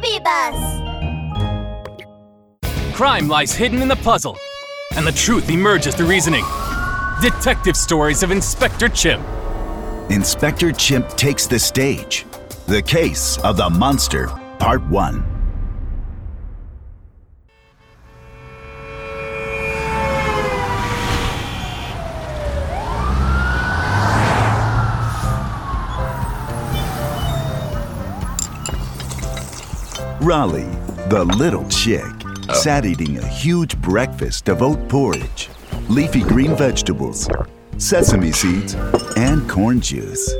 Creepy Bus! Crime lies hidden in the puzzle, and the truth emerges through reasoning. Detective Stories of Inspector Chimp. Inspector Chimp takes the stage. The Case of the Monster, Part 1. Raleigh, the little chick, oh. sat eating a huge breakfast of oat porridge, leafy green vegetables, sesame seeds, and corn juice.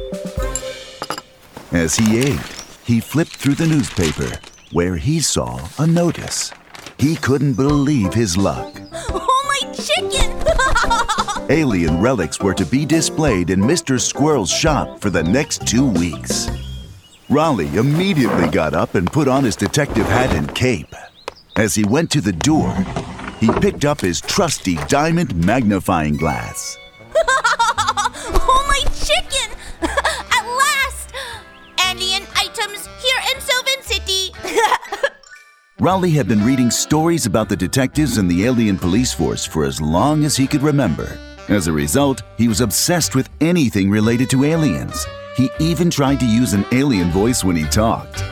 As he ate, he flipped through the newspaper where he saw a notice. He couldn't believe his luck. Oh, my chicken! Alien relics were to be displayed in Mr. Squirrel's shop for the next two weeks. Raleigh immediately got up and put on his detective hat and cape. As he went to the door, he picked up his trusty diamond magnifying glass. oh, my chicken! At last! Alien items here in Sylvan City! Raleigh had been reading stories about the detectives and the alien police force for as long as he could remember. As a result, he was obsessed with anything related to aliens. He even tried to use an alien voice when he talked.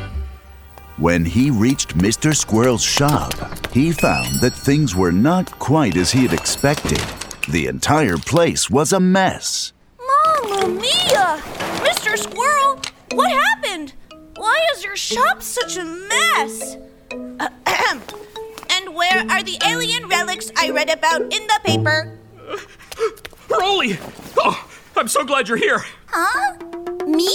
When he reached Mr. Squirrel's shop, he found that things were not quite as he had expected. The entire place was a mess. Mamma mia! Mr. Squirrel, what happened? Why is your shop such a mess? Ahem. and where are the alien relics I read about in the paper? Rolly! Oh, I'm so glad you're here. Huh? Me?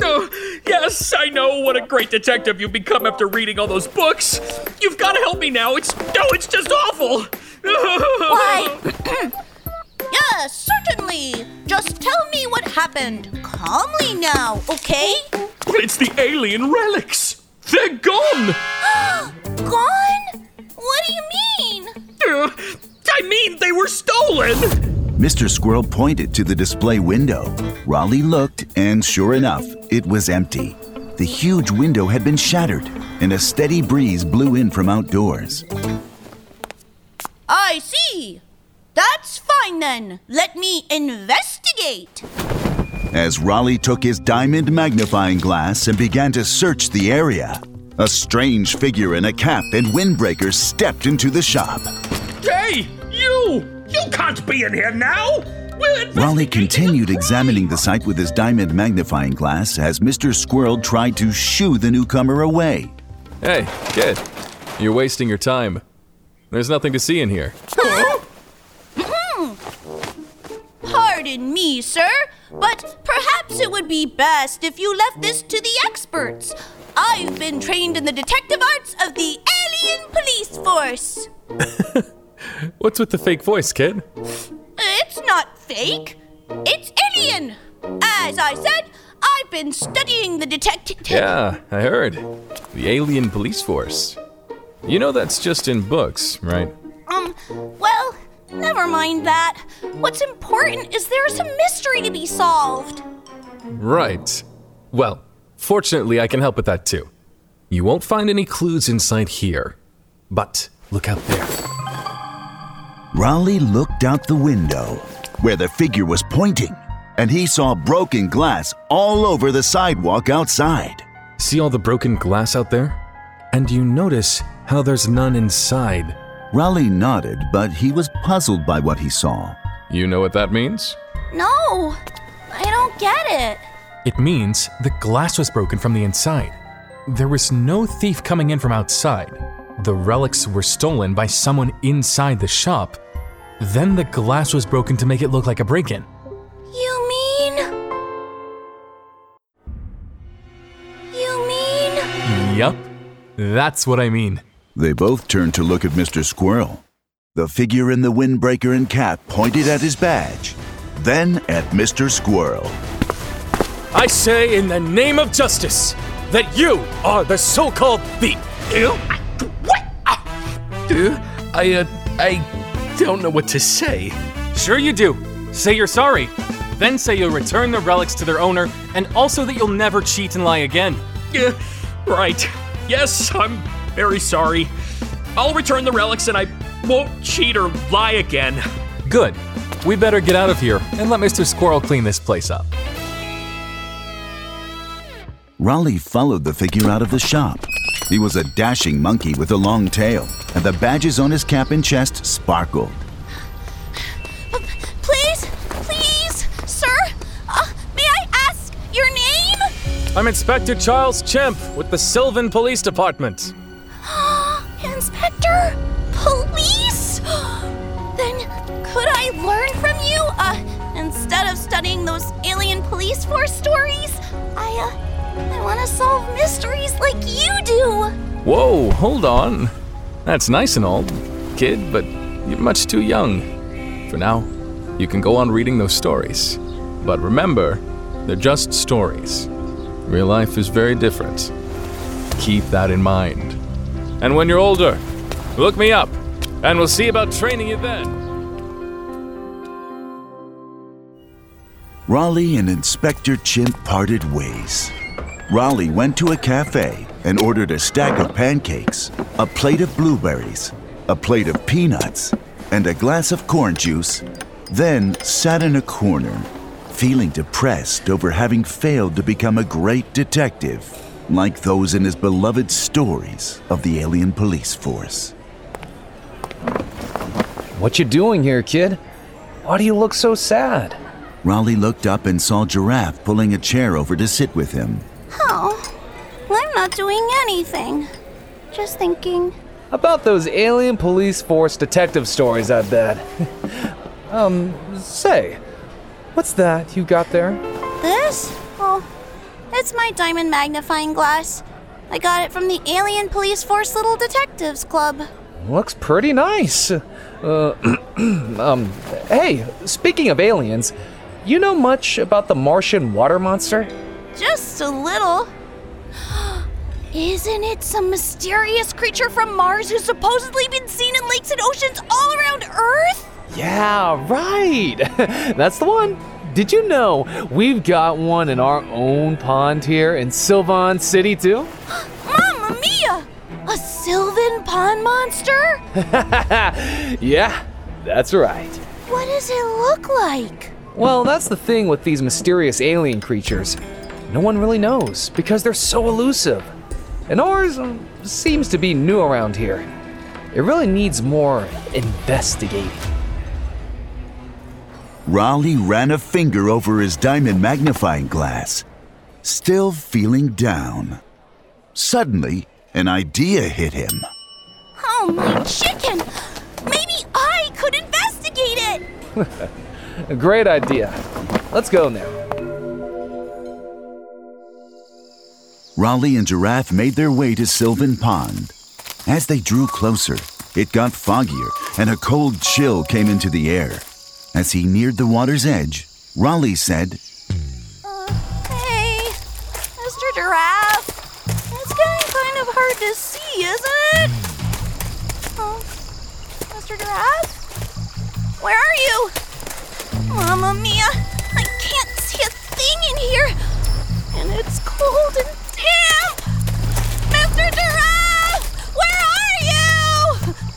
Oh, yes, I know what a great detective you've become after reading all those books. You've got to help me now. It's no, it's just awful. Why? yes, certainly. Just tell me what happened. Calmly now, okay? But It's the alien relics. They're gone. Gone? What do you mean? Uh, I mean, they were stolen. Mr. Squirrel pointed to the display window. Raleigh looked, and sure enough, it was empty. The huge window had been shattered, and a steady breeze blew in from outdoors. I see. That's fine then. Let me investigate. As Raleigh took his diamond magnifying glass and began to search the area, a strange figure in a cap and windbreaker stepped into the shop. Hey, you! You can't be in here now. We're Raleigh continued examining the site with his diamond magnifying glass as Mr. Squirrel tried to shoo the newcomer away. Hey, kid, you're wasting your time. There's nothing to see in here. Hmm. Pardon me, sir, but perhaps it would be best if you left this to the experts. I've been trained in the detective arts of the Alien Police Force. What's with the fake voice, kid? It's not fake. It's alien. As I said, I've been studying the detective. Yeah, I heard. The Alien Police Force. You know that's just in books, right? Um, well, never mind that. What's important is there's a mystery to be solved. Right. Well, fortunately, I can help with that too. You won't find any clues inside here. But look out there. Raleigh looked out the window where the figure was pointing, and he saw broken glass all over the sidewalk outside. See all the broken glass out there? And you notice how there's none inside. Raleigh nodded, but he was puzzled by what he saw. You know what that means? No, I don't get it. It means the glass was broken from the inside. There was no thief coming in from outside. The relics were stolen by someone inside the shop. Then the glass was broken to make it look like a break in. You mean. You mean. Yup, that's what I mean. They both turned to look at Mr. Squirrel. The figure in the windbreaker and cap pointed at his badge, then at Mr. Squirrel. I say in the name of justice that you are the so called thief. Ew. What? I, uh, I don't know what to say. Sure, you do. Say you're sorry. Then say you'll return the relics to their owner and also that you'll never cheat and lie again. Yeah, right. Yes, I'm very sorry. I'll return the relics and I won't cheat or lie again. Good. We better get out of here and let Mr. Squirrel clean this place up. Raleigh followed the figure out of the shop. He was a dashing monkey with a long tail, and the badges on his cap and chest sparkled. Please, please, sir, uh, may I ask your name? I'm Inspector Charles Chimp with the Sylvan Police Department. Inspector? Police? then could I learn from you? Uh, instead of studying those alien police force stories, I, uh, I want to solve mysteries like you do. Whoa, hold on. That's nice and all, kid, but you're much too young. For now, you can go on reading those stories. But remember, they're just stories. Real life is very different. Keep that in mind. And when you're older, look me up, and we'll see about training you then. Raleigh and Inspector Chimp parted ways. Raleigh went to a cafe and ordered a stack of pancakes, a plate of blueberries, a plate of peanuts, and a glass of corn juice, then sat in a corner, feeling depressed over having failed to become a great detective like those in his beloved stories of the alien police force. What you doing here, kid? Why do you look so sad? Raleigh looked up and saw Giraffe pulling a chair over to sit with him. Oh, I'm not doing anything. Just thinking. About those alien police force detective stories, I bet. um, say, what's that you got there? This? Oh, it's my diamond magnifying glass. I got it from the Alien Police Force Little Detectives Club. Looks pretty nice. Uh, um, hey, speaking of aliens, you know much about the Martian water monster? Just a little. Isn't it some mysterious creature from Mars who's supposedly been seen in lakes and oceans all around Earth? Yeah, right. That's the one. Did you know we've got one in our own pond here in Sylvan City, too? Mamma mia! A Sylvan pond monster? yeah, that's right. What does it look like? Well, that's the thing with these mysterious alien creatures. No one really knows because they're so elusive. And ours um, seems to be new around here. It really needs more investigating. Raleigh ran a finger over his diamond magnifying glass, still feeling down. Suddenly, an idea hit him. Oh, my chicken! Maybe I could investigate it! A great idea. Let's go now. Raleigh and Giraffe made their way to Sylvan Pond. As they drew closer, it got foggier and a cold chill came into the air. As he neared the water's edge, Raleigh said, Uh, hey, Mr. Giraffe. It's getting kind of hard to see, isn't it? Oh, Mr. Giraffe? Where are you? Mamma mia, I can't see a thing in here. And it's cold and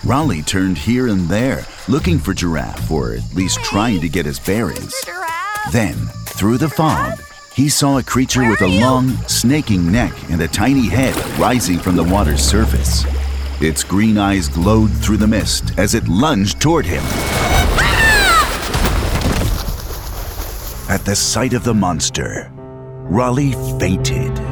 Raleigh turned here and there, looking for Giraffe, or at least trying to get his bearings. Then, through the fog, he saw a creature with a long, snaking neck and a tiny head rising from the water's surface. Its green eyes glowed through the mist as it lunged toward him. At the sight of the monster, Raleigh fainted.